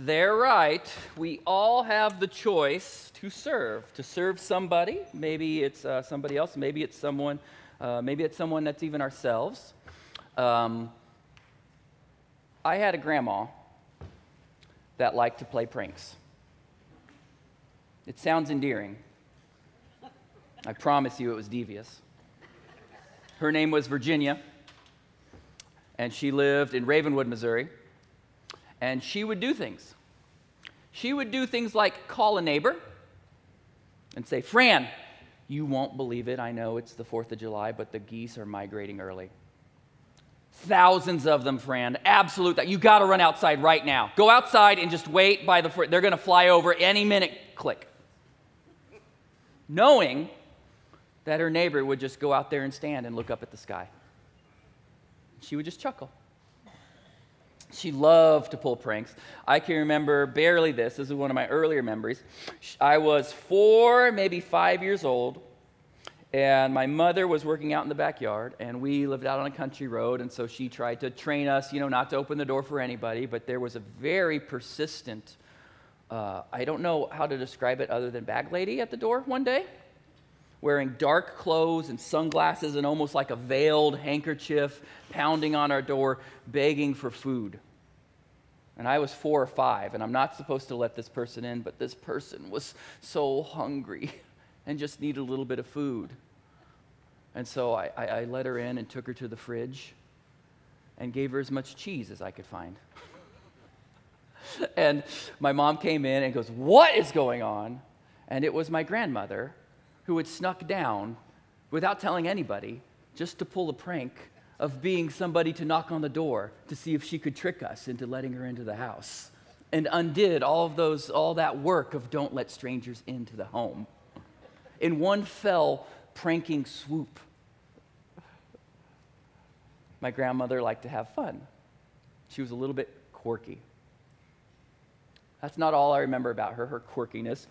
They're right. We all have the choice to serve, to serve somebody. Maybe it's uh, somebody else. Maybe it's someone. Uh, maybe it's someone that's even ourselves. Um, I had a grandma that liked to play pranks. It sounds endearing. I promise you it was devious. Her name was Virginia, and she lived in Ravenwood, Missouri. And she would do things. She would do things like call a neighbor and say, Fran, you won't believe it. I know it's the 4th of July, but the geese are migrating early. Thousands of them, Fran. Absolute that. You got to run outside right now. Go outside and just wait by the. They're going to fly over any minute. Click. Knowing that her neighbor would just go out there and stand and look up at the sky. She would just chuckle. She loved to pull pranks. I can remember barely this. This is one of my earlier memories. I was four, maybe five years old, and my mother was working out in the backyard, and we lived out on a country road, and so she tried to train us, you know, not to open the door for anybody, but there was a very persistent, uh, I don't know how to describe it other than bag lady at the door one day wearing dark clothes and sunglasses and almost like a veiled handkerchief, pounding on our door, begging for food. And I was four or five, and I'm not supposed to let this person in, but this person was so hungry and just needed a little bit of food. And so I, I, I let her in and took her to the fridge and gave her as much cheese as I could find. and my mom came in and goes, What is going on? And it was my grandmother who had snuck down without telling anybody just to pull a prank of being somebody to knock on the door to see if she could trick us into letting her into the house and undid all of those all that work of don't let strangers into the home in one fell pranking swoop. My grandmother liked to have fun. She was a little bit quirky. That's not all i remember about her her quirkiness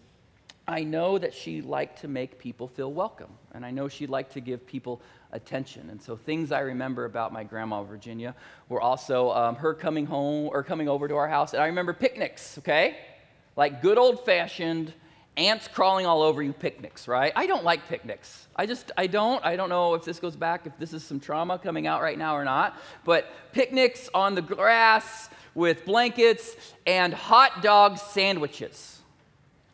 I know that she liked to make people feel welcome, and I know she liked to give people attention. And so, things I remember about my grandma Virginia were also um, her coming home or coming over to our house. And I remember picnics, okay? Like good old fashioned ants crawling all over you picnics, right? I don't like picnics. I just, I don't. I don't know if this goes back, if this is some trauma coming out right now or not. But picnics on the grass with blankets and hot dog sandwiches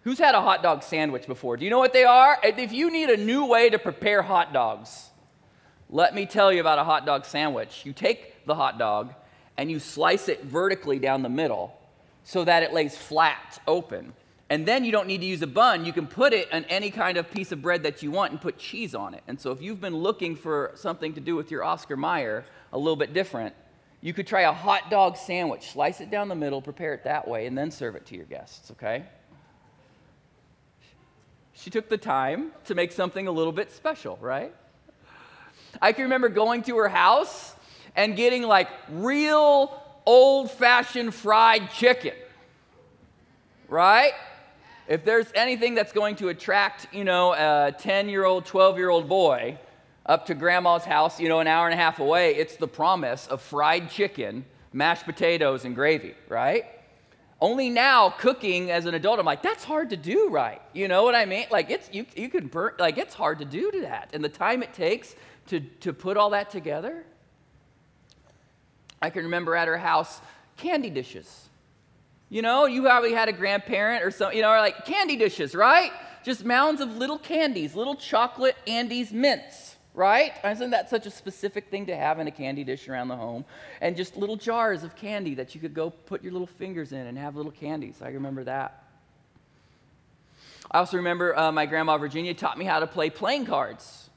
Who's had a hot dog sandwich before? Do you know what they are? If you need a new way to prepare hot dogs, let me tell you about a hot dog sandwich. You take the hot dog and you slice it vertically down the middle so that it lays flat, open. And then you don't need to use a bun. You can put it on any kind of piece of bread that you want and put cheese on it. And so if you've been looking for something to do with your Oscar Mayer a little bit different, you could try a hot dog sandwich. Slice it down the middle, prepare it that way, and then serve it to your guests, okay? She took the time to make something a little bit special, right? I can remember going to her house and getting like real old fashioned fried chicken, right? If there's anything that's going to attract, you know, a 10 year old, 12 year old boy up to grandma's house, you know, an hour and a half away, it's the promise of fried chicken, mashed potatoes, and gravy, right? Only now, cooking as an adult, I'm like, that's hard to do right. You know what I mean? Like, it's, you, you can burn, like, it's hard to do that. And the time it takes to, to put all that together. I can remember at her house, candy dishes. You know, you probably had a grandparent or something, you know, like candy dishes, right? Just mounds of little candies, little chocolate Andes mints right? Isn't that such a specific thing to have in a candy dish around the home? And just little jars of candy that you could go put your little fingers in and have little candies. I remember that. I also remember uh, my grandma Virginia taught me how to play playing cards.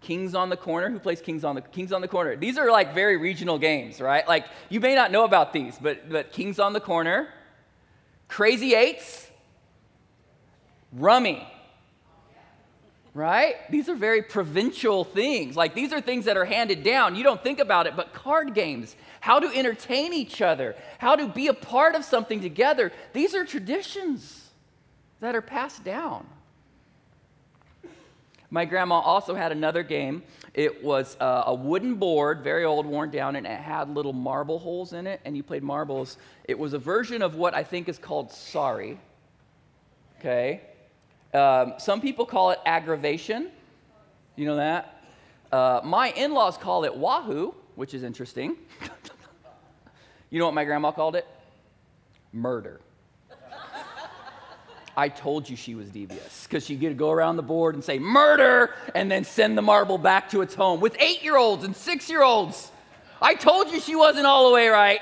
Kings on the corner. Who plays Kings on the Kings on the corner? These are like very regional games, right? Like you may not know about these, but but Kings on the corner, Crazy Eights, Rummy right? These are very provincial things. Like these are things that are handed down. You don't think about it, but card games, how to entertain each other, how to be a part of something together, these are traditions that are passed down. My grandma also had another game. It was uh, a wooden board, very old, worn down, and it had little marble holes in it, and you played marbles. It was a version of what I think is called Sorry. Okay? Um, some people call it aggravation. You know that? Uh, my in laws call it Wahoo, which is interesting. you know what my grandma called it? Murder. I told you she was devious because she could go around the board and say murder and then send the marble back to its home with eight year olds and six year olds. I told you she wasn't all the way right.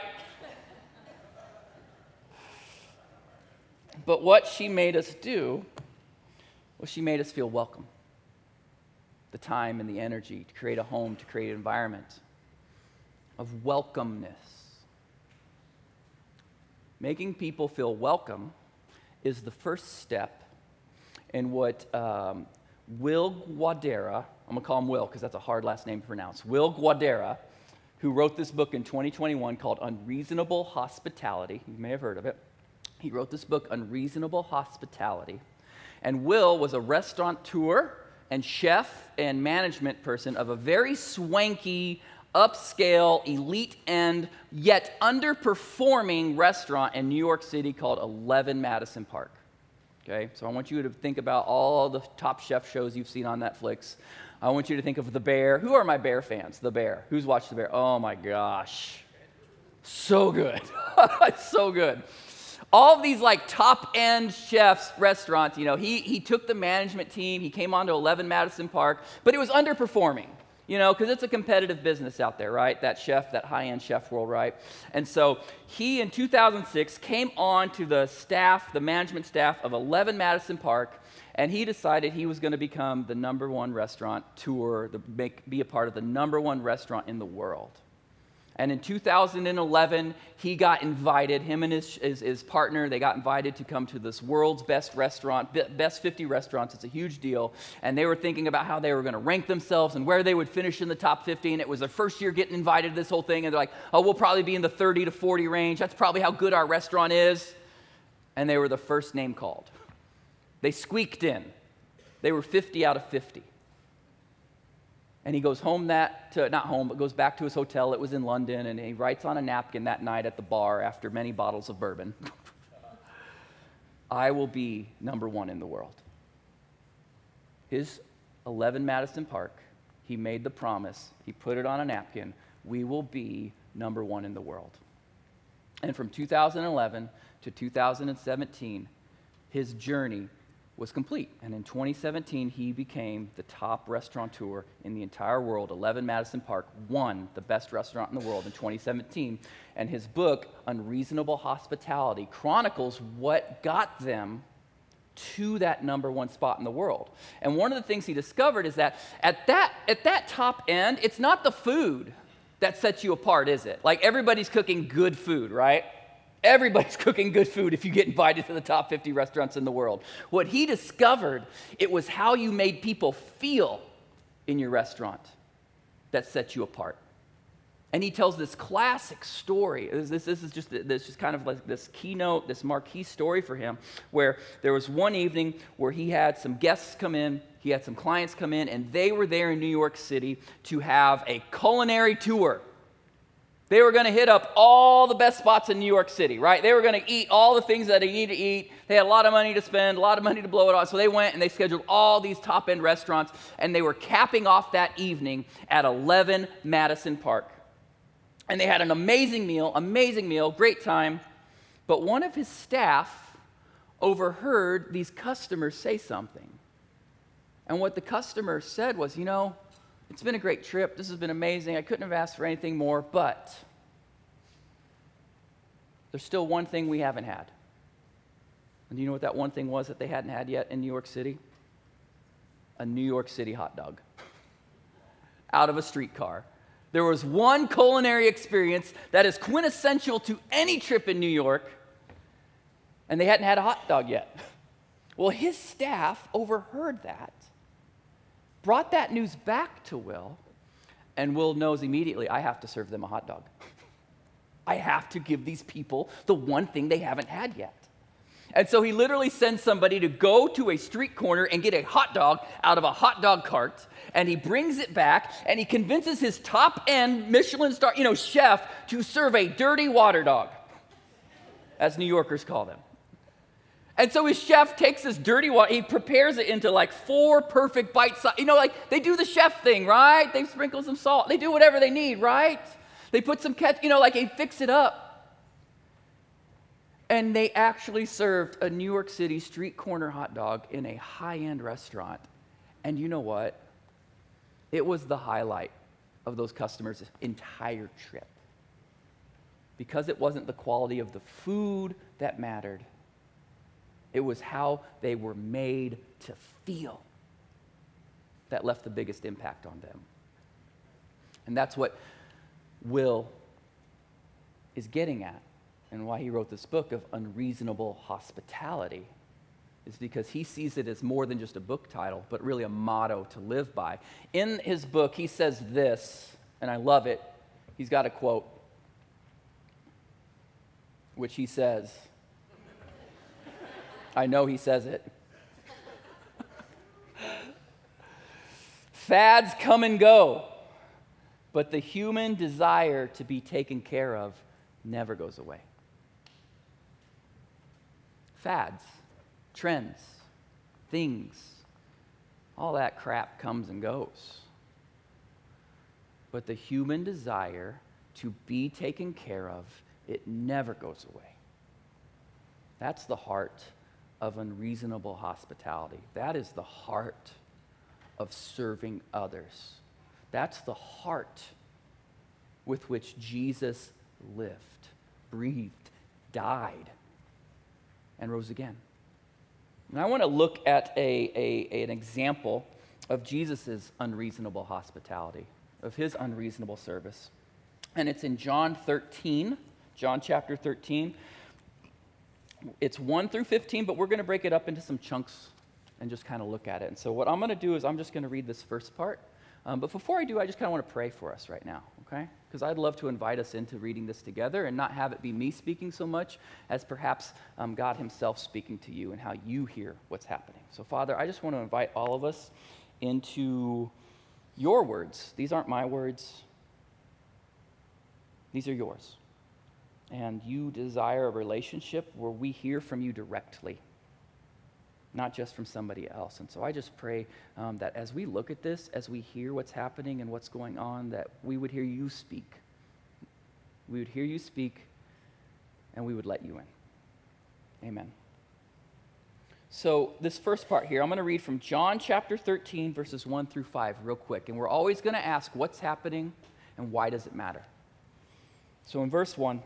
But what she made us do was she made us feel welcome. The time and the energy to create a home, to create an environment of welcomeness. Making people feel welcome is the first step in what um, Will Guidara, I'm to call him Will because that's a hard last name to pronounce, Will Guidara, who wrote this book in 2021 called Unreasonable Hospitality. You may have heard of it. He wrote this book, Unreasonable Hospitality. And Will was a restaurateur and chef and management person of a very swanky, upscale, elite end, yet underperforming restaurant in New York City called 11 Madison Park. Okay, so I want you to think about all the top chef shows you've seen on Netflix. I want you to think of The Bear. Who are my Bear fans? The Bear. Who's watched The Bear? Oh my gosh. So good. so good. All of these like top end chefs restaurants, you know, he, he took the management team, he came on to 11 Madison Park, but it was underperforming you know, because it's a competitive business out there, right? That chef, that high end chef world, right? And so he in 2006 came on to the staff, the management staff of 11 Madison Park, and he decided he was going to become the number one restaurant tour, the, make, be a part of the number one restaurant in the world. And in 2011, he got invited, him and his, his, his, partner, they got invited to come to this world's best restaurant, best 50 restaurants. It's a huge deal. And they were thinking about how they were going to rank themselves and where they would finish in the top 50. And it was their first year getting invited to this whole thing. And they're like, oh, we'll probably be in the 30 to 40 range. That's probably how good our restaurant is. And they were the first name called. They squeaked in. They were 50 out of 50. And he goes home that, to, not home, but goes back to his hotel. It was in London, and he writes on a napkin that night at the bar after many bottles of bourbon I will be number one in the world. His 11 Madison Park, he made the promise, he put it on a napkin we will be number one in the world. And from 2011 to 2017, his journey was complete. And in 2017, he became the top restaurateur in the entire world. 11 Madison Park won the best restaurant in the world in 2017. And his book, Unreasonable Hospitality, chronicles what got them to that number one spot in the world. And one of the things he discovered is that at that, at that top end, it's not the food that sets you apart, is it? Like everybody's cooking good food, right? Everybody's cooking good food if you get invited to the top 50 restaurants in the world. What he discovered, it was how you made people feel in your restaurant that set you apart. And he tells this classic story. This, this, is just this just kind of like this keynote, this marquee story for him, where there was one evening where he had some guests come in, he had some clients come in, and they were there in New York City to have a culinary tour. They were going to hit up all the best spots in New York City, right? They were going to eat all the things that they need to eat. They had a lot of money to spend, a lot of money to blow it on. So they went and they scheduled all these top end restaurants, and they were capping off that evening at 11 Madison Park. And they had an amazing meal, amazing meal, great time. But one of his staff overheard these customers say something. And what the customer said was, you know, it's been a great trip. This has been amazing. I couldn't have asked for anything more, but there's still one thing we haven't had. And do you know what that one thing was that they hadn't had yet in New York City? A New York City hot dog out of a streetcar. There was one culinary experience that is quintessential to any trip in New York, and they hadn't had a hot dog yet. Well, his staff overheard that brought that news back to Will, and Will knows immediately I have to serve them a hot dog. I have to give these people the one thing they haven't had yet. And so he literally sends somebody to go to a street corner and get a hot dog out of a hot dog cart. And he brings it back and he convinces his top end Michelin star, you know, chef to serve a dirty water dog, as New Yorkers call them. And so his chef takes this dirty water, he prepares it into like four perfect bite size. You know, like they do the chef thing, right? They sprinkle some salt, they do whatever they need, right? They put some ketchup, you know, like they fix it up. And they actually served a New York City street corner hot dog in a high end restaurant. And you know what? It was the highlight of those customers' entire trip. Because it wasn't the quality of the food that mattered, it was how they were made to feel that left the biggest impact on them. And that's what Will is getting at and why he wrote this book of unreasonable hospitality is because he sees it as more than just a book title, but really a motto to live by. In his book, he says this, and I love it. He's got a quote, which he says, I know he says it. Fads come and go, but the human desire to be taken care of never goes away fads, trends, things, all that crap comes and goes. But the human desire to be taken care of, it never goes away. That's the heart of unreasonable hospitality. That is the heart of serving others. That's the heart with which Jesus lived, breathed, died and rose again. And I want to look at a, a, an example of Jesus' unreasonable hospitality, of his unreasonable service. And it's in John 13, John chapter 13. It's 1 through 15, but we're going to break it up into some chunks and just kind of look at it. And so, what I'm going to do is I'm just going to read this first part. Um, but before I do, I just kind of want to pray for us right now, okay? because I'd love to invite us into reading this together and not have it be me speaking so much as perhaps um, God Himself speaking to you and how you hear what's happening. So, Father, I just want to invite all of us into your words. These aren't my words, these are yours. And you desire a relationship where we hear from you directly not just from somebody else. And so I just pray um, that as we look at this, as we hear what's happening and what's going on, that we would hear you speak. We would hear you speak, and we would let you in. Amen. So, this first part here, I'm going to read from John chapter 13, verses 1 through 5, real quick. And we're always going to ask what's happening and why does it matter. So, in verse 1,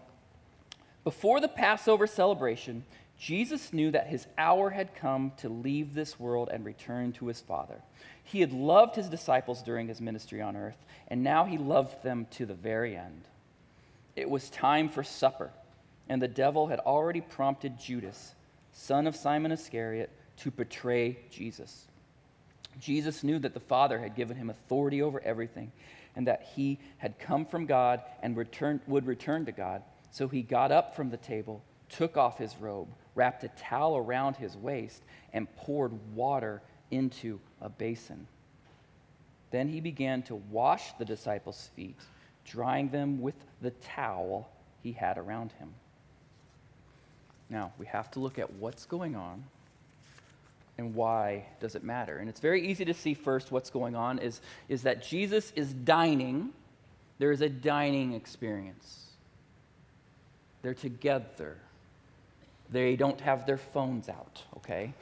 before the Passover celebration, Jesus knew that his hour had come to leave this world and return to his Father. He had loved his disciples during his ministry on earth, and now he loved them to the very end. It was time for supper, and the devil had already prompted Judas, son of Simon Iscariot, to betray Jesus. Jesus knew that the Father had given him authority over everything, and that he had come from God and returned, would return to God. So he got up from the table, took off his robe wrapped a towel around his waist, and poured water into a basin. Then he began to wash the disciples' feet, drying them with the towel he had around him. Now, we have to look at what's going on and why does it matter. And it's very easy to see first what's going on is, is that Jesus is dining. There is a dining experience. They're together. They don't have their phones out, okay?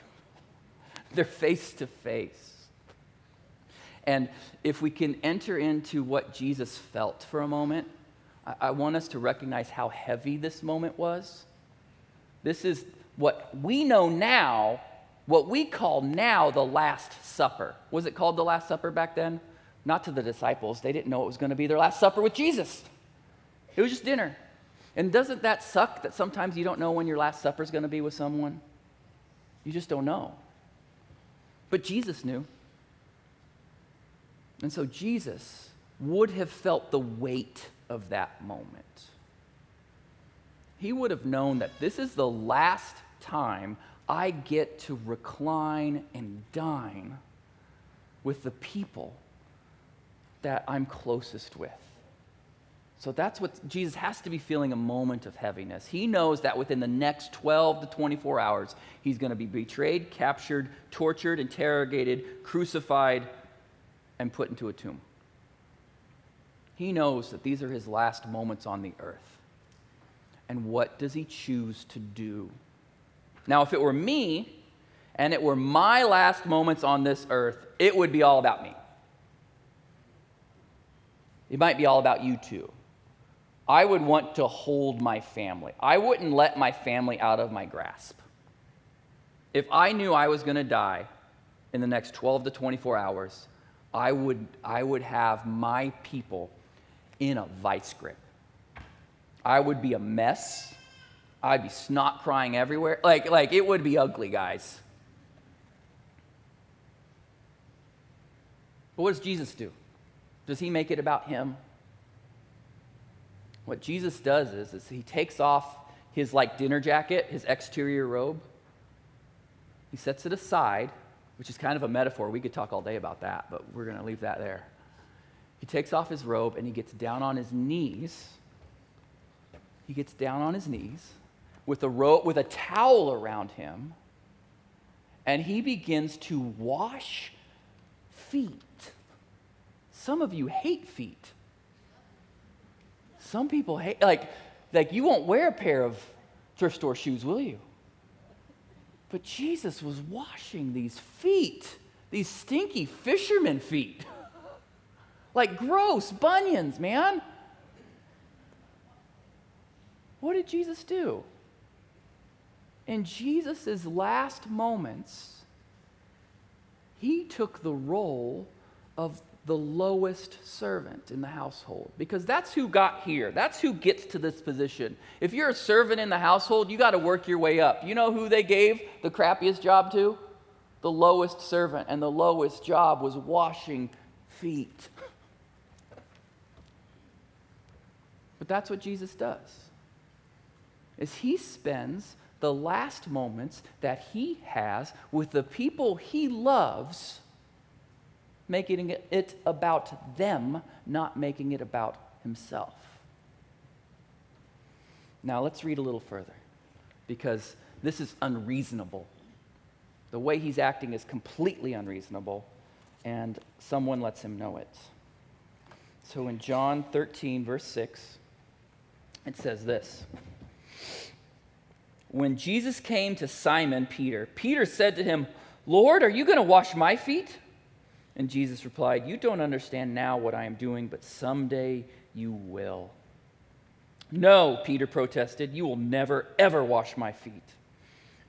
They're face to face. And if we can enter into what Jesus felt for a moment, I, I want us to recognize how heavy this moment was. This is what we know now, what we call now the Last Supper. Was it called the Last Supper back then? Not to the disciples. They didn't know it was going to be their last supper with Jesus. It was just dinner. And doesn't that suck that sometimes you don't know when your last supper is going to be with someone? You just don't know. But Jesus knew. And so Jesus would have felt the weight of that moment. He would have known that this is the last time I get to recline and dine with the people that I'm closest with. So that's what Jesus has to be feeling a moment of heaviness. He knows that within the next 12 to 24 hours, he's going to be betrayed, captured, tortured, interrogated, crucified, and put into a tomb. He knows that these are his last moments on the earth. And what does he choose to do? Now, if it were me and it were my last moments on this earth, it would be all about me. It might be all about you too. I would want to hold my family. I wouldn't let my family out of my grasp. If I knew I was going to die in the next 12 to 24 hours, I would, I would have my people in a vice grip. I would be a mess. I'd be snot crying everywhere. Like, like it would be ugly, guys. But what does Jesus do? Does he make it about him? What Jesus does is, is he takes off his like dinner jacket, his exterior robe. He sets it aside, which is kind of a metaphor. We could talk all day about that, but we're going to leave that there. He takes off his robe and he gets down on his knees. He gets down on his knees with a rope with a towel around him and he begins to wash feet. Some of you hate feet. Some people hate like like you won't wear a pair of thrift store shoes, will you? But Jesus was washing these feet, these stinky fisherman feet. Like gross bunions, man. What did Jesus do? In Jesus' last moments, he took the role of the lowest servant in the household because that's who got here. That's who gets to this position. If you're a servant in the household, you got to work your way up. You know who they gave the crappiest job to? The lowest servant, and the lowest job was washing feet. But that's what Jesus does. Is he spends the last moments that he has with the people he loves making it about them, not making it about himself. Now let's read a little further because this is unreasonable. The way he's acting is completely unreasonable, and someone lets him know it. So in John 13, verse 6, it says this When Jesus came to Simon Peter, Peter said to him, Lord, are you going to wash my feet? And Jesus replied, You don't understand now what I am doing, but someday you will. No, Peter protested, You will never, ever wash my feet.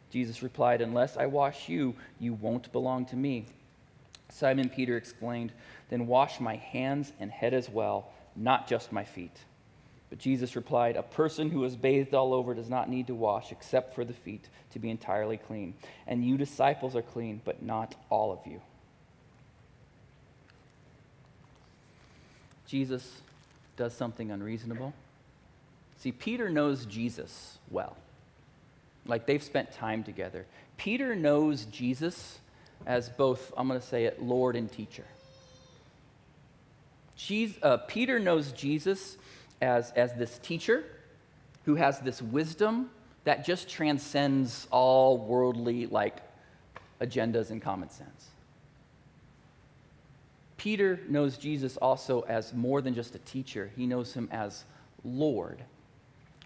Jesus replied, Unless I wash you, you won't belong to me. Simon Peter explained, Then wash my hands and head as well, not just my feet. But Jesus replied, A person who is bathed all over does not need to wash except for the feet to be entirely clean. And you disciples are clean, but not all of you. Jesus does something unreasonable. See, Peter knows Jesus well. Like they've spent time together. Peter knows Jesus as both, I'm going to say it, Lord and teacher. Jesus, uh, Peter knows Jesus as, as this teacher who has this wisdom that just transcends all worldly like agendas and common sense. Peter knows Jesus also as more than just a teacher. He knows him as Lord,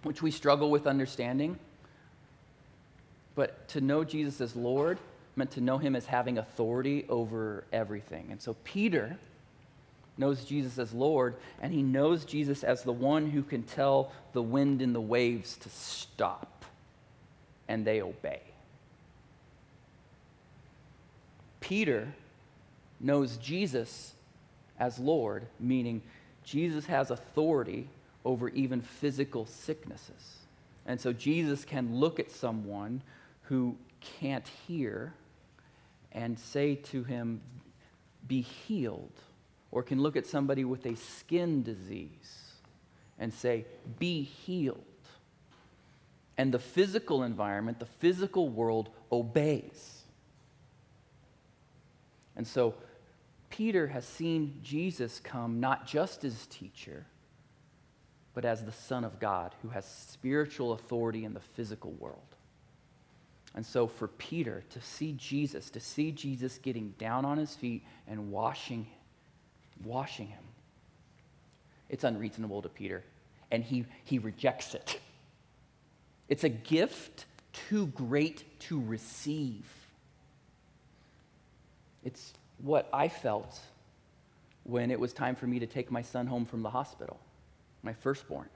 which we struggle with understanding. But to know Jesus as Lord meant to know him as having authority over everything. And so Peter knows Jesus as Lord, and he knows Jesus as the one who can tell the wind and the waves to stop, and they obey. Peter knows Jesus as Lord, meaning Jesus has authority over even physical sicknesses. And so Jesus can look at someone who can't hear and say to him, Be healed or can look at somebody with a skin disease and say, Be healed. And the physical environment, the physical world obeys. And so Peter has seen Jesus come not just as teacher, but as the Son of God who has spiritual authority in the physical world. And so for Peter to see Jesus, to see Jesus getting down on his feet and washing, washing him, it's unreasonable to Peter. And he, he rejects it. It's a gift too great to receive. It's what I felt when it was time for me to take my son home from the hospital, my firstborn.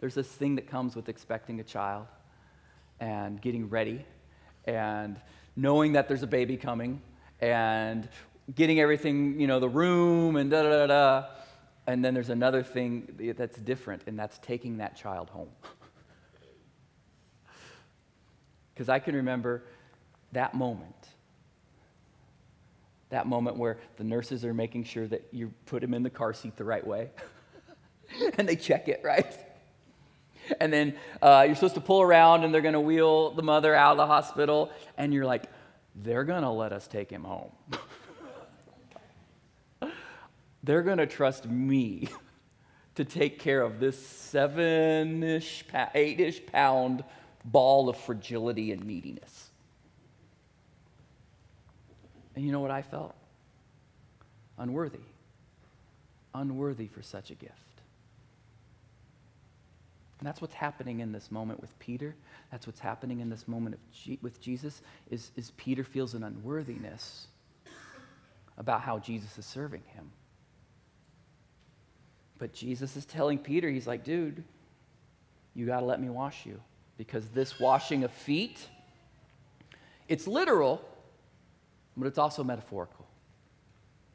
There's this thing that comes with expecting a child and getting ready and knowing that there's a baby coming and getting everything, you know, the room and da da da da. And then there's another thing that's different, and that's taking that child home. Because I can remember that moment. That moment where the nurses are making sure that you put him in the car seat the right way. and they check it, right? And then uh, you're supposed to pull around and they're going to wheel the mother out of the hospital. And you're like, they're going to let us take him home. they're going to trust me to take care of this seven ish, eight ish pound ball of fragility and neediness. And you know what I felt? Unworthy. Unworthy for such a gift. And that's what's happening in this moment with Peter. That's what's happening in this moment G- with Jesus is, is Peter feels an unworthiness about how Jesus is serving him. But Jesus is telling Peter, he's like, dude, you got to let me wash you because this washing of feet, it's literal, but it's also metaphorical.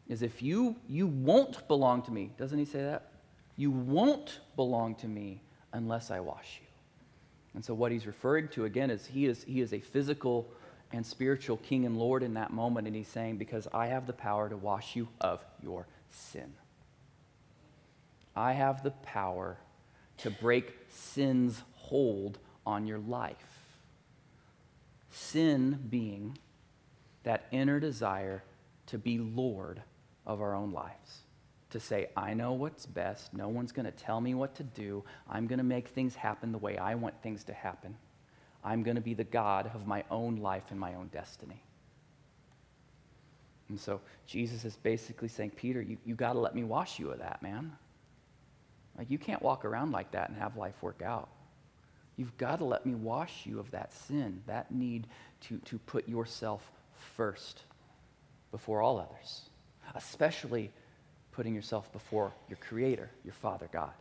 Is if you you won't belong to me, doesn't he say that? You won't belong to me unless I wash you. And so what he's referring to again is he is he is a physical and spiritual king and lord in that moment and he's saying because I have the power to wash you of your sin. I have the power to break sin's hold on your life. Sin being that inner desire to be Lord of our own lives. To say, I know what's best. No one's going to tell me what to do. I'm going to make things happen the way I want things to happen. I'm going to be the God of my own life and my own destiny. And so Jesus is basically saying, Peter, you, you got to let me wash you of that, man. Like, you can't walk around like that and have life work out. You've got to let me wash you of that sin, that need to, to put yourself first before all others, especially putting yourself before your Creator, your Father God.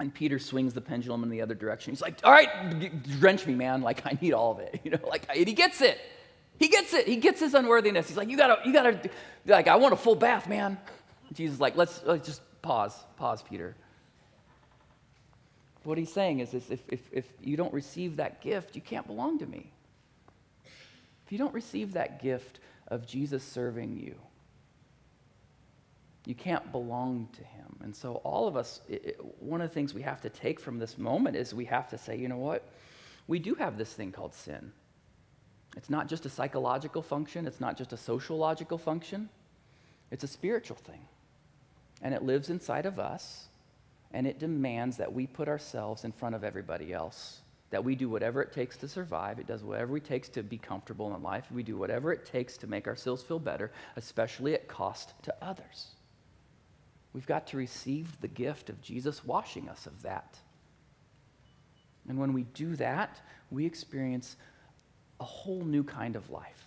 And Peter swings the pendulum in the other direction. He's like, all right, drench me, man. Like, I need all of it. You know, like, he gets it. He gets it. He gets his unworthiness. He's like, you gotta, you gotta, like, I want a full bath, man. Jesus like, let's, let's just pause, pause, Peter. What he's saying is, is if, if, if you don't receive that gift, you can't belong to me. If you don't receive that gift of Jesus serving you, you can't belong to him. And so, all of us, it, one of the things we have to take from this moment is we have to say, you know what? We do have this thing called sin. It's not just a psychological function, it's not just a sociological function, it's a spiritual thing. And it lives inside of us and it demands that we put ourselves in front of everybody else. That we do whatever it takes to survive. It does whatever it takes to be comfortable in life. We do whatever it takes to make ourselves feel better, especially at cost to others. We've got to receive the gift of Jesus washing us of that. And when we do that, we experience a whole new kind of life.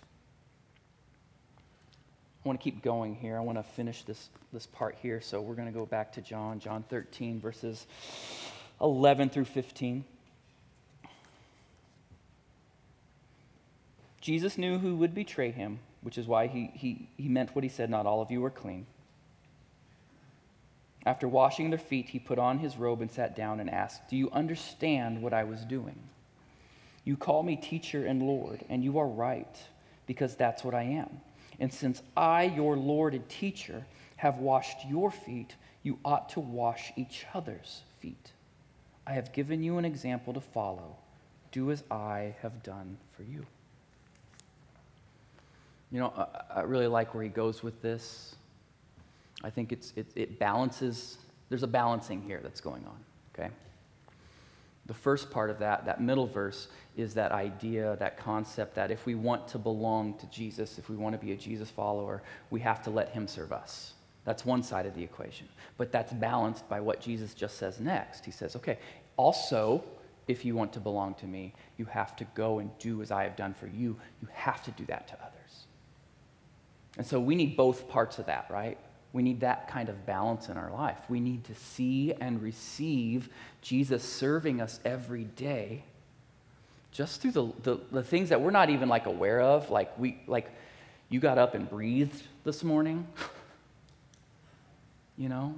I want to keep going here. I want to finish this, this part here. So we're going to go back to John, John 13, verses 11 through 15. Jesus knew who would betray him, which is why he, he, he meant what he said, Not all of you are clean. After washing their feet, he put on his robe and sat down and asked, Do you understand what I was doing? You call me teacher and Lord, and you are right, because that's what I am. And since I, your Lord and teacher, have washed your feet, you ought to wash each other's feet. I have given you an example to follow. Do as I have done for you. You know, I, I really like where he goes with this. I think it's, it, it balances, there's a balancing here that's going on, okay? The first part of that, that middle verse, is that idea, that concept that if we want to belong to Jesus, if we want to be a Jesus follower, we have to let him serve us. That's one side of the equation. But that's balanced by what Jesus just says next. He says, okay, also, if you want to belong to me, you have to go and do as I have done for you. You have to do that to others. And so we need both parts of that, right? We need that kind of balance in our life. We need to see and receive Jesus serving us every day just through the, the, the, things that we're not even like aware of like we like you got up and breathed this morning you know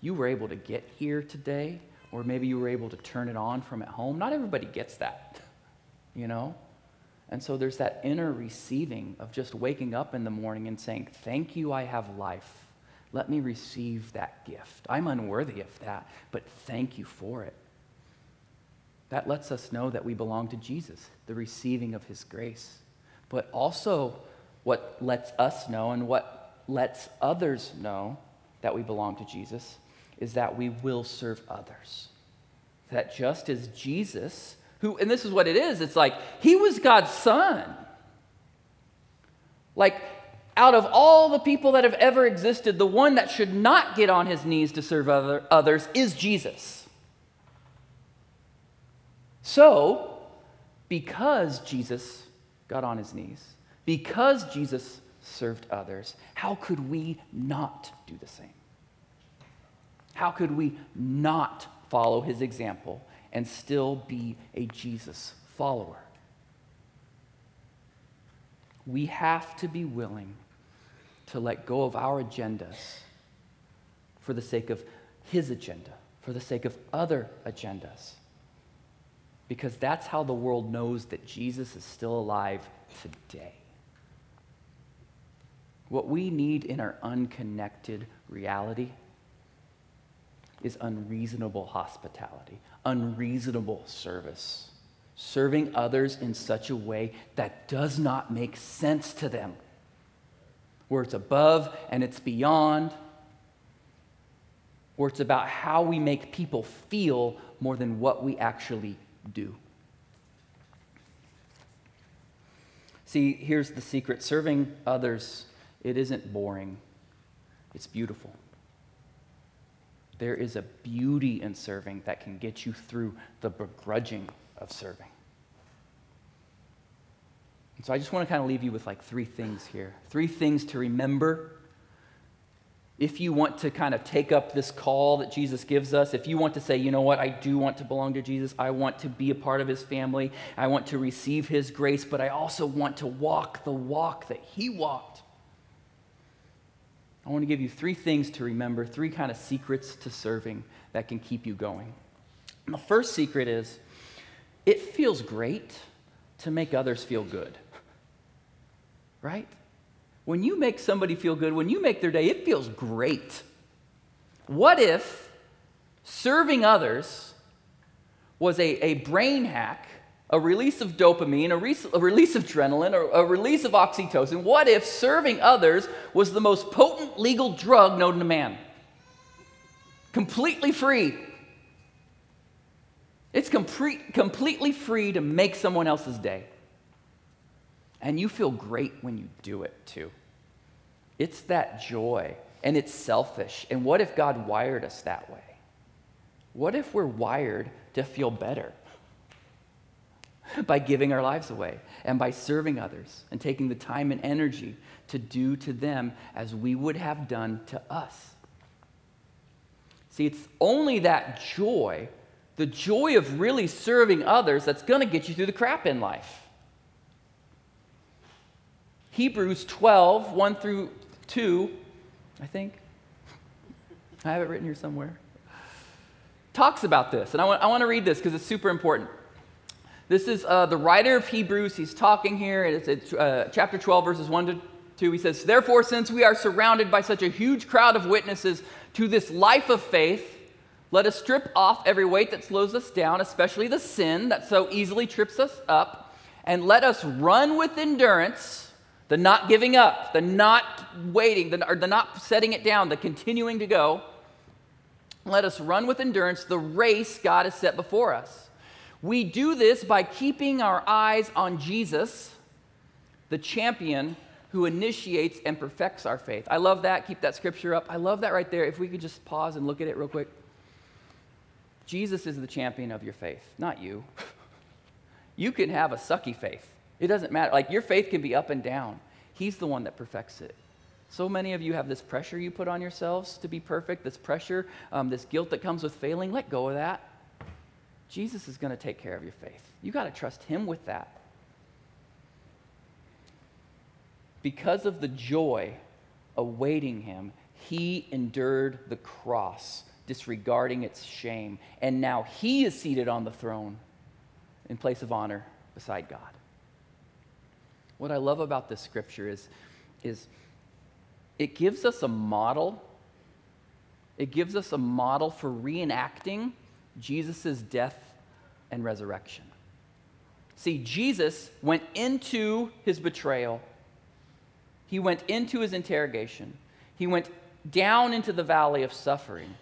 you were able to get here today or maybe you were able to turn it on from at home not everybody gets that you know and so there's that inner receiving of just waking up in the morning and saying thank you i have life let me receive that gift i'm unworthy of that but thank you for it that lets us know that we belong to Jesus, the receiving of his grace. But also, what lets us know and what lets others know that we belong to Jesus is that we will serve others. That just as Jesus, who, and this is what it is, it's like he was God's son. Like, out of all the people that have ever existed, the one that should not get on his knees to serve other, others is Jesus. So, because Jesus got on his knees, because Jesus served others, how could we not do the same? How could we not follow his example and still be a Jesus follower? We have to be willing to let go of our agendas for the sake of his agenda, for the sake of other agendas because that's how the world knows that Jesus is still alive today. What we need in our unconnected reality is unreasonable hospitality, unreasonable service, serving others in such a way that does not make sense to them, where it's above and it's beyond, where it's about how we make people feel more than what we actually do. See, here's the secret. Serving others, it isn't boring, it's beautiful. There is a beauty in serving that can get you through the begrudging of serving. And so I just want to kind of leave you with like three things here. Three things to remember if you want to kind of take up this call that Jesus gives us, if you want to say, you know what, I do want to belong to Jesus, I want to be a part of his family, I want to receive his grace, but I also want to walk the walk that he walked. I want to give you three things to remember, three kind of secrets to serving that can keep you going. The first secret is it feels great to make others feel good, right? When you make somebody feel good, when you make their day, it feels great. What if serving others was a, a brain hack, a release of dopamine, a, re- a release of adrenaline, or a release of oxytocin? What if serving others was the most potent legal drug known to man? Completely free. It's complete, completely free to make someone else's day. And you feel great when you do it too. It's that joy, and it's selfish. And what if God wired us that way? What if we're wired to feel better by giving our lives away and by serving others and taking the time and energy to do to them as we would have done to us? See, it's only that joy, the joy of really serving others, that's going to get you through the crap in life. Hebrews 12, 1 through 2, I think. I have it written here somewhere. Talks about this. And I want, I want to read this because it's super important. This is uh, the writer of Hebrews. He's talking here. It's, uh, chapter 12, verses 1 to 2. He says, Therefore, since we are surrounded by such a huge crowd of witnesses to this life of faith, Let us strip off every weight that slows us down, especially the sin that so easily trips us up, and let us run with endurance the not giving up, the not waiting, the, or the not setting it down, the continuing to go. Let us run with endurance the race God has set before us. We do this by keeping our eyes on Jesus, the champion who initiates and perfects our faith. I love that. Keep that scripture up. I love that right there. If we could just pause and look at it real quick. Jesus is the champion of your faith, not you. you can have a sucky faith. It doesn't matter. Like your faith can be up and down. He's the one that perfects it. So many of you have this pressure you put on yourselves to be perfect, this pressure, um, this guilt that comes with failing. Let go of that. Jesus is going to take care of your faith. You got to trust Him with that. Because of the joy awaiting Him, He endured the cross, disregarding its shame. And now He is seated on the throne in place of honor beside God. What I love about this scripture is, is it gives us a model. It gives us a model for reenacting Jesus' death and resurrection. See, Jesus went into his betrayal, he went into his interrogation, he went down into the valley of suffering,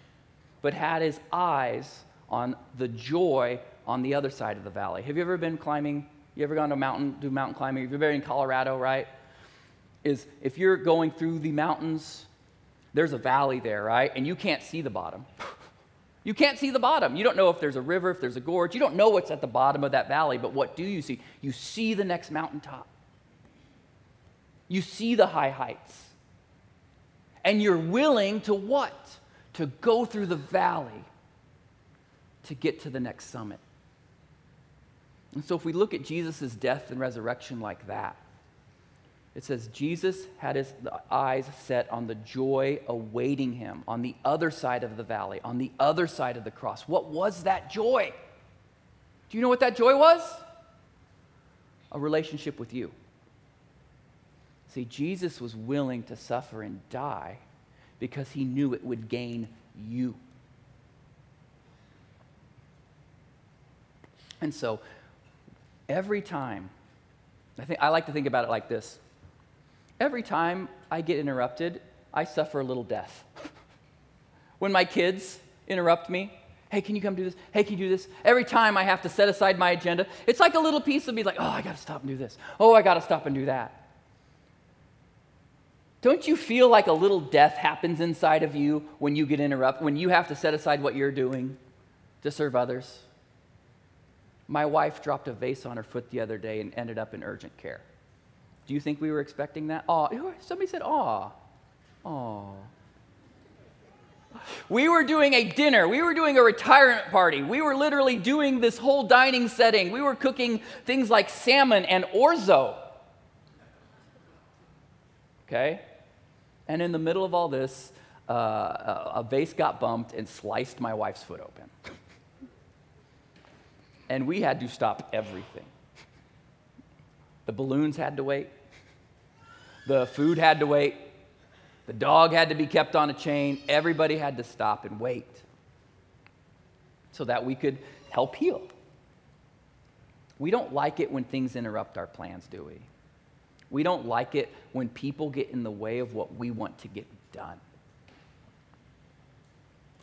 but had his eyes on the joy on the other side of the valley. Have you ever been climbing you ever gone to a mountain, do mountain climbing? If you've been in Colorado, right? Is if you're going through the mountains, there's a valley there, right? And you can't see the bottom. You can't see the bottom. You don't know if there's a river, if there's a gorge. You don't know what's at the bottom of that valley, but what do you see? You see the next mountaintop. You see the high heights. And you're willing to what? To go through the valley to get to the next summit. And so, if we look at Jesus' death and resurrection like that, it says Jesus had his eyes set on the joy awaiting him on the other side of the valley, on the other side of the cross. What was that joy? Do you know what that joy was? A relationship with you. See, Jesus was willing to suffer and die because he knew it would gain you. And so, every time, I, think, I like to think about it like this every time I get interrupted, I suffer a little death. when my kids interrupt me, hey, can you come do this? Hey, can you do this? Every time I have to set aside my agenda, it's like a little piece of me like, oh, I got to stop and do this. Oh, I got to stop and do that. Don't you feel like a little death happens inside of you when you get interrupted, when you have to set aside what you're doing to serve others? My wife dropped a vase on her foot the other day and ended up in urgent care. Do you think we were expecting that? Oh, somebody said, aw. Aw. We were doing a dinner. We were doing a retirement party. We were literally doing this whole dining setting. We were cooking things like salmon and orzo. Okay? And in the middle of all this, uh, a vase got bumped and sliced my wife's foot open and we had to stop everything. The balloons had to wait, the food had to wait, the dog had to be kept on a chain. Everybody had to stop and wait so that we could help heal. We don't like it when things interrupt our plans, do we? We don't like it when people get in the way of what we want to get done.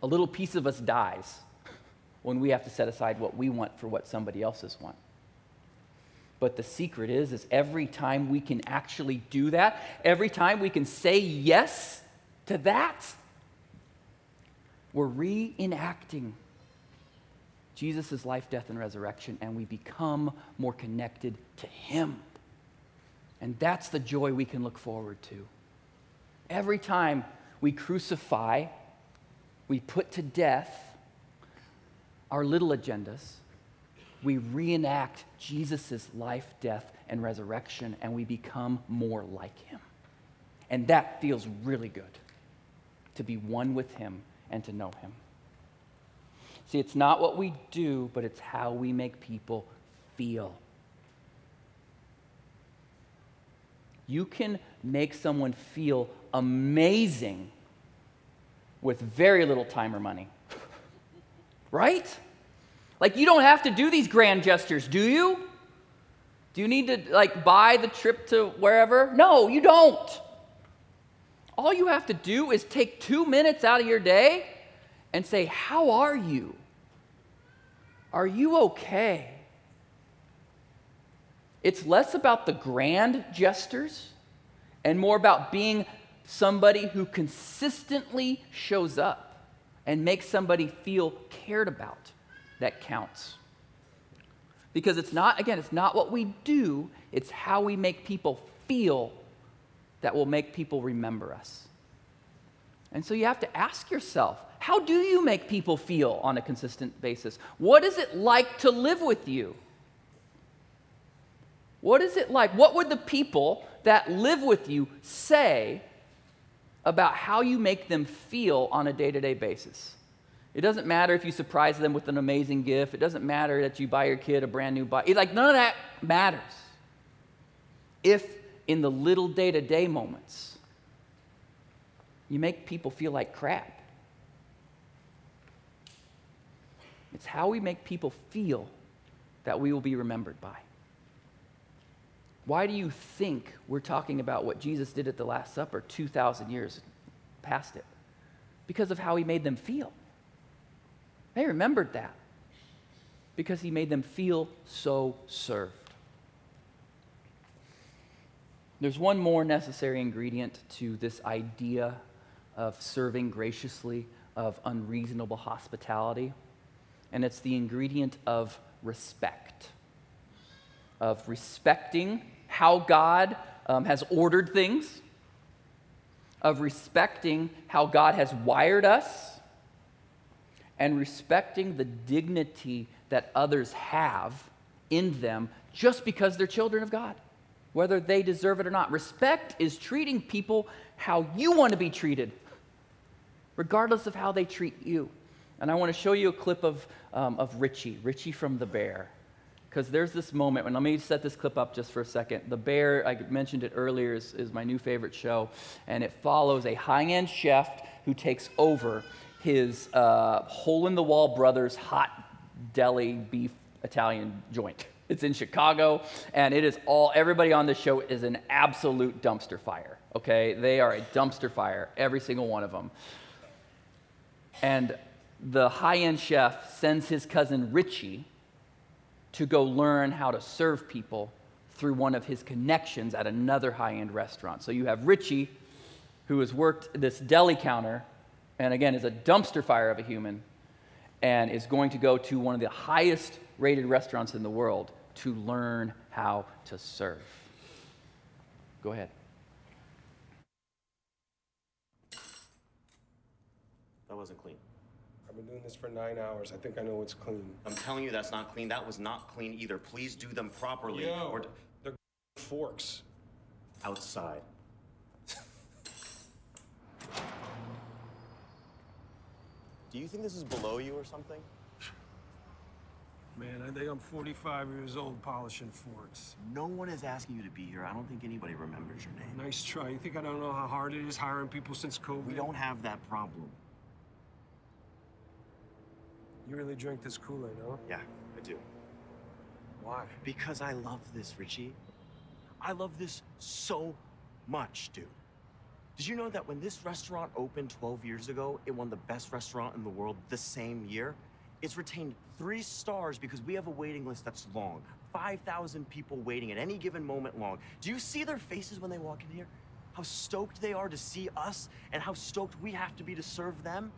A little piece of us dies when we have to set aside what we want for what somebody else's want. But the secret is is every time we can actually do that, every time we can say yes to that, we're reenacting Jesus' life, death, and resurrection, and we become more connected to Him. And that's the joy we can look forward to. Every time we crucify, we put to death our little agendas, we reenact Jesus' life, death, and resurrection, and we become more like him. And that feels really good to be one with him and to know him. See, it's not what we do, but it's how we make people feel. You can make someone feel amazing with very little time or money. right? Like, you don't have to do these grand gestures, do you? Do you need to, like, buy the trip to wherever? No, you don't. All you have to do is take two minutes out of your day and say, How are you? Are you okay? It's less about the grand gestures and more about being somebody who consistently shows up and makes somebody feel cared about that counts. Because it's not, again, it's not what we do, it's how we make people feel that will make people remember us. And so you have to ask yourself how do you make people feel on a consistent basis? What is it like to live with you? What is it like? What would the people that live with you say about how you make them feel on a day to day basis? It doesn't matter if you surprise them with an amazing gift. It doesn't matter that you buy your kid a brand new bike. Like, none of that matters. If in the little day to day moments, you make people feel like crap. It's how we make people feel that we will be remembered by. Why do you think we're talking about what Jesus did at the Last Supper 2,000 years past it? Because of how he made them feel. They remembered that because he made them feel so served. There's one more necessary ingredient to this idea of serving graciously, of unreasonable hospitality, and it's the ingredient of respect. Of respecting how God um, has ordered things, of respecting how God has wired us and respecting the dignity that others have in them just because they're children of God, whether they deserve it or not. Respect is treating people how you want to be treated, regardless of how they treat you. And I want to show you a clip of, um, of Richie, Richie from The Bear. Because there's this moment, and let me set this clip up just for a second. The Bear, I mentioned it earlier, is, is my new favorite show. And it follows a high end chef who takes over his uh, hole in the wall brothers hot deli beef Italian joint. It's in Chicago, and it is all, everybody on this show is an absolute dumpster fire, okay? They are a dumpster fire, every single one of them. And the high end chef sends his cousin Richie to go learn how to serve people through one of his connections at another high end restaurant. So you have Richie, who has worked this deli counter and again is a dumpster fire of a human, and is going to go to one of the highest rated restaurants in the world to learn how to serve. Go ahead. That wasn't clean. I've been doing this for nine hours. I think I know what's clean. I'm telling you that's not clean. That was not clean either. Please do them properly. Yo, Or they're forks. outside. Do you think this is below you or something? Man, I think I'm 45 years old polishing forks. No one is asking you to be here. I don't think anybody remembers your name. Nice try. You think I don't know how hard it is hiring people since COVID? We don't have that problem. You really drink this Kool-Aid, huh? Yeah, I do. Why? Because I love this, Richie. I love this so much, dude. Did you know that when this restaurant opened 12 years ago, it won the best restaurant in the world the same year? It's retained three stars because we have a waiting list that's long. 5,000 people waiting at any given moment long. Do you see their faces when they walk in here? How stoked they are to see us and how stoked we have to be to serve them?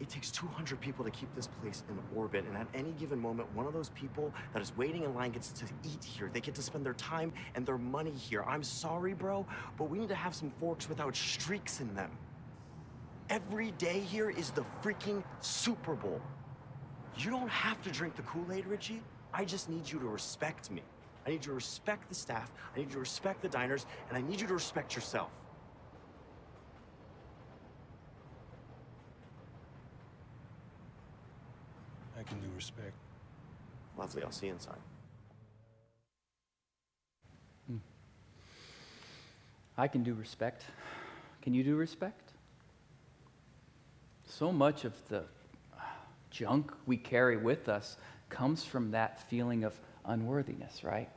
It takes 200 people to keep this place in orbit, and at any given moment, one of those people that is waiting in line gets to eat here. They get to spend their time and their money here. I'm sorry, bro, but we need to have some forks without streaks in them. Every day here is the freaking Super Bowl. You don't have to drink the Kool-Aid, Richie. I just need you to respect me. I need you to respect the staff, I need you to respect the diners, and I need you to respect yourself. I respect. Lovely, I'll see you inside. Hmm. I can do respect. Can you do respect? So much of the uh, junk we carry with us comes from that feeling of unworthiness, right?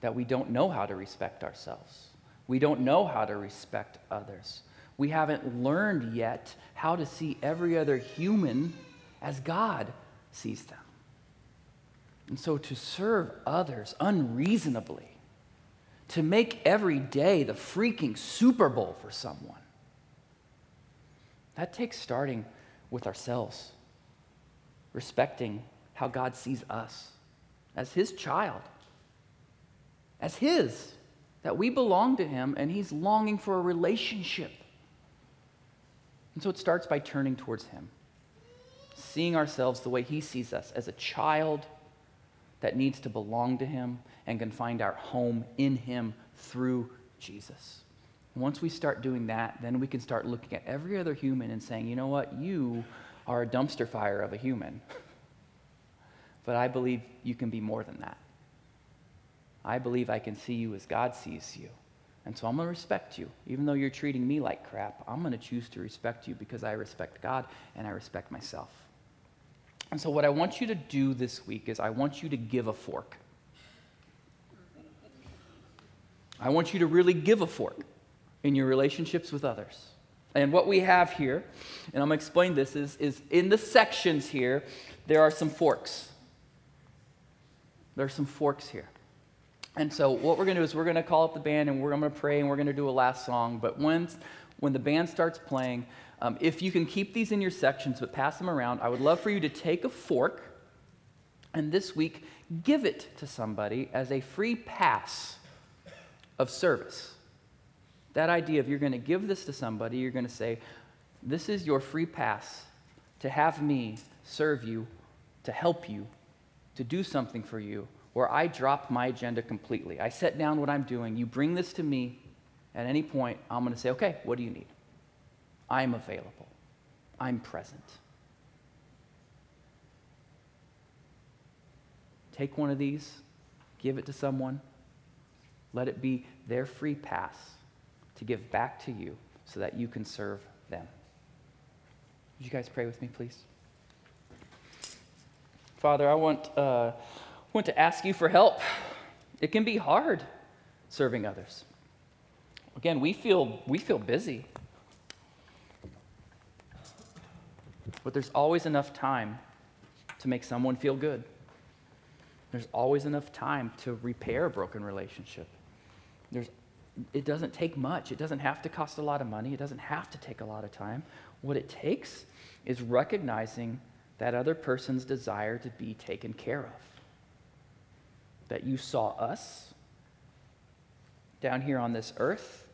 That we don't know how to respect ourselves. We don't know how to respect others. We haven't learned yet how to see every other human as God sees them. And so to serve others unreasonably, to make every day the freaking Super Bowl for someone, that takes starting with ourselves, respecting how God sees us as His child, as His, that we belong to Him and He's longing for a relationship. And so it starts by turning towards Him, seeing ourselves the way He sees us as a child that needs to belong to Him and can find our home in Him through Jesus. Once we start doing that, then we can start looking at every other human and saying, you know what, you are a dumpster fire of a human. but I believe you can be more than that. I believe I can see you as God sees you. And so I'm going to respect you. Even though you're treating me like crap, I'm going to choose to respect you because I respect God and I respect myself. And so, what I want you to do this week is I want you to give a fork. I want you to really give a fork in your relationships with others. And what we have here, and I'm going to explain this, is, is in the sections here, there are some forks. There are some forks here. And so what we're going to do is we're going to call up the band and we're going to pray and we're going to do a last song. But when, when the band starts playing, um, if you can keep these in your sections but pass them around, I would love for you to take a fork and this week give it to somebody as a free pass of service. That idea of you're going to give this to somebody, you're going to say, This is your free pass to have me serve you, to help you, to do something for you, where I drop my agenda completely. I set down what I'm doing. You bring this to me at any point, I'm going to say, Okay, what do you need? I'm available, I'm present. Take one of these, give it to someone, let it be their free pass to give back to you so that you can serve them. Would you guys pray with me, please? Father, I want, uh, want to ask you for help. It can be hard serving others. Again, we feel, we feel busy. But there's always enough time to make someone feel good. There's always enough time to repair a broken relationship. There's it doesn't take much. It doesn't have to cost a lot of money. It doesn't have to take a lot of time. What it takes is recognizing that other person's desire to be taken care of. That you saw us down here on this earth.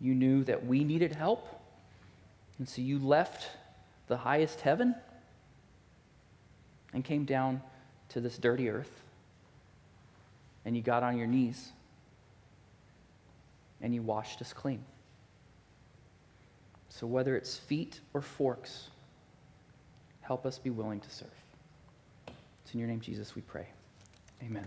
You knew that we needed help. And so you left the highest heaven and came down to this dirty earth. And you got on your knees and you washed us clean. So, whether it's feet or forks, help us be willing to serve. It's in your name, Jesus, we pray. Amen.